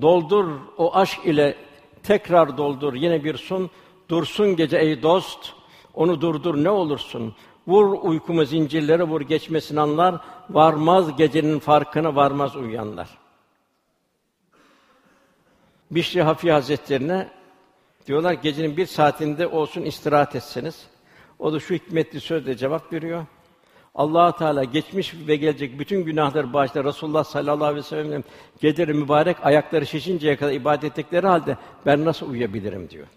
Doldur o aşk ile tekrar doldur yine bir sun. Dursun gece ey dost, onu durdur ne olursun. Vur uykuma zincirlere vur geçmesin anlar. Varmaz gecenin farkına varmaz uyanlar. Bişri Hafi Hazretlerine diyorlar gecenin bir saatinde olsun istirahat etseniz. O da şu hikmetli sözle cevap veriyor. Allah Teala geçmiş ve gelecek bütün günahları bağışlar. Resulullah sallallahu aleyhi ve sellem geceleri mübarek ayakları şişinceye kadar ibadet ettikleri halde ben nasıl uyuyabilirim diyor.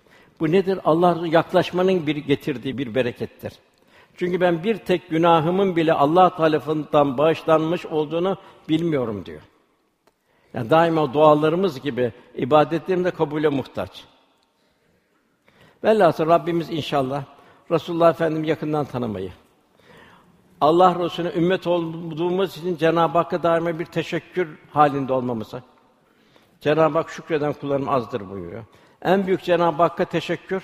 Bu nedir? Allah yaklaşmanın bir getirdiği bir berekettir. Çünkü ben bir tek günahımın bile Allah tarafından bağışlanmış olduğunu bilmiyorum diyor. Yani daima dualarımız gibi ibadetlerim de kabule muhtaç. Velhâsıl Rabbimiz inşallah Resulullah Efendimiz yakından tanımayı, Allah Resulüne ümmet olduğumuz için Cenab-ı Hakk'a daima bir teşekkür halinde olmamızı. Cenab-ı Hak şükreden kullarım azdır buyuruyor. En büyük Cenab-ı Hakk'a teşekkür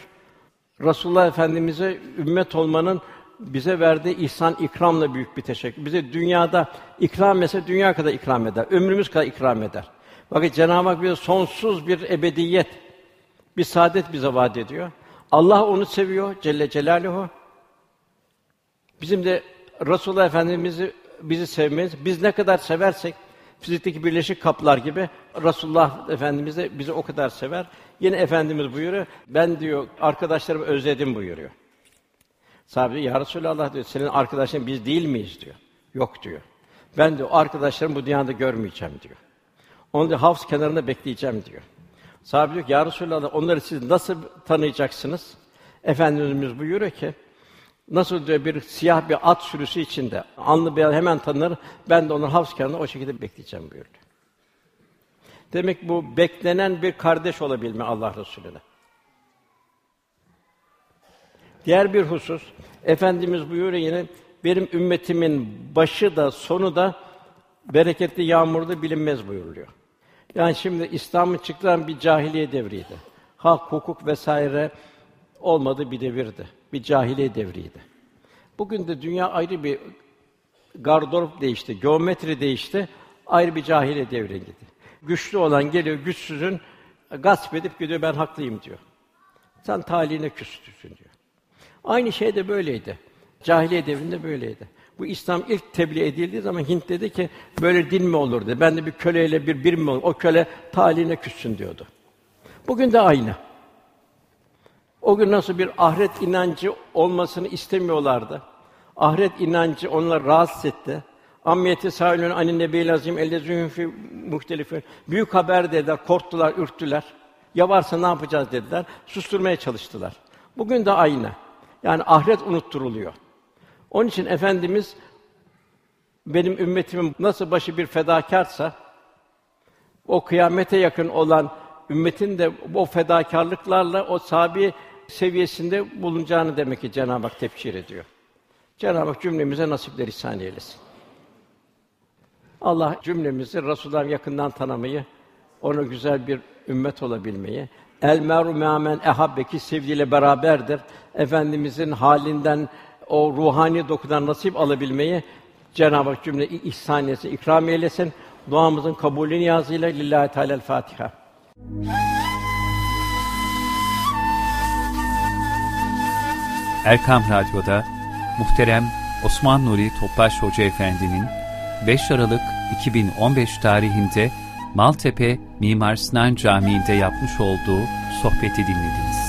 Resulullah Efendimize ümmet olmanın bize verdiği ihsan ikramla büyük bir teşekkür. Bize dünyada ikram etse dünya kadar ikram eder. Ömrümüz kadar ikram eder. Bakın Cenab-ı Hak bize sonsuz bir ebediyet, bir saadet bize vaat ediyor. Allah onu seviyor Celle Celaluhu. Bizim de Resulullah Efendimizi bizi sevmeniz, biz ne kadar seversek fizikteki birleşik kaplar gibi Resulullah Efendimiz de bizi o kadar sever. Yine Efendimiz buyuruyor, ben diyor arkadaşlarımı özledim buyuruyor. Sahabe ya Resulallah diyor, senin arkadaşın biz değil miyiz diyor. Yok diyor. Ben de o arkadaşlarımı bu dünyada görmeyeceğim diyor. Onu da havz kenarında bekleyeceğim diyor. Sahabe diyor ki, ya Resulallah onları siz nasıl tanıyacaksınız? Efendimiz buyuruyor ki, nasıl diyor bir siyah bir at sürüsü içinde, anlı beyaz hemen tanır, ben de onu havz kenarında o şekilde bekleyeceğim buyuruyor. Demek bu beklenen bir kardeş olabilme Allah Resulüne. Diğer bir husus, Efendimiz buyuruyor yine, benim ümmetimin başı da sonu da bereketli yağmurda bilinmez buyuruluyor. Yani şimdi İslam'ın çıktığı bir cahiliye devriydi. Hak, hukuk vesaire olmadı bir devirdi. Bir cahiliye devriydi. Bugün de dünya ayrı bir gardırop değişti, geometri değişti, ayrı bir cahiliye devrine gitti. Güçlü olan geliyor, güçsüzün gasp edip gidiyor, ben haklıyım diyor. Sen talihine küstüsün diyor. Aynı şey de böyleydi. Cahiliye devrinde böyleydi. Bu İslam ilk tebliğ edildiği zaman Hint dedi ki böyle din mi olur dedi. Ben de bir köleyle bir birim mi olur? O köle talihine küssün diyordu. Bugün de aynı. O gün nasıl bir ahiret inancı olmasını istemiyorlardı. Ahiret inancı onları rahatsız etti. Ammiyeti sahilün anin nebiyil azim ellezûhüm fi muhtelifin. Büyük haber dediler, korktular, ürktüler. Ya varsa ne yapacağız dediler. Susturmaya çalıştılar. Bugün de aynı. Yani ahiret unutturuluyor. Onun için efendimiz benim ümmetimin nasıl başı bir fedakarsa o kıyamete yakın olan ümmetin de o fedakarlıklarla o sabi seviyesinde bulunacağını demek ki Cenab-ı Hak tefsir ediyor. Cenab-ı Hak cümlemize nasipler ihsan eylesin. Allah cümlemizi Resulullah'ı yakından tanımayı, ona güzel bir ümmet olabilmeyi, el meru me'amen ehabbeki sevgiyle beraberdir. Efendimizin halinden o ruhani dokudan nasip alabilmeyi Cenab-ı Hak cümle ihsan etsin, ikram eylesin. Duamızın kabulü niyazıyla lillahi teala Fatiha. Erkam Radyo'da muhterem Osman Nuri Topbaş Hoca Efendi'nin 5 Aralık 2015 tarihinde Maltepe Mimar Sinan Camii'nde yapmış olduğu sohbeti dinlediniz.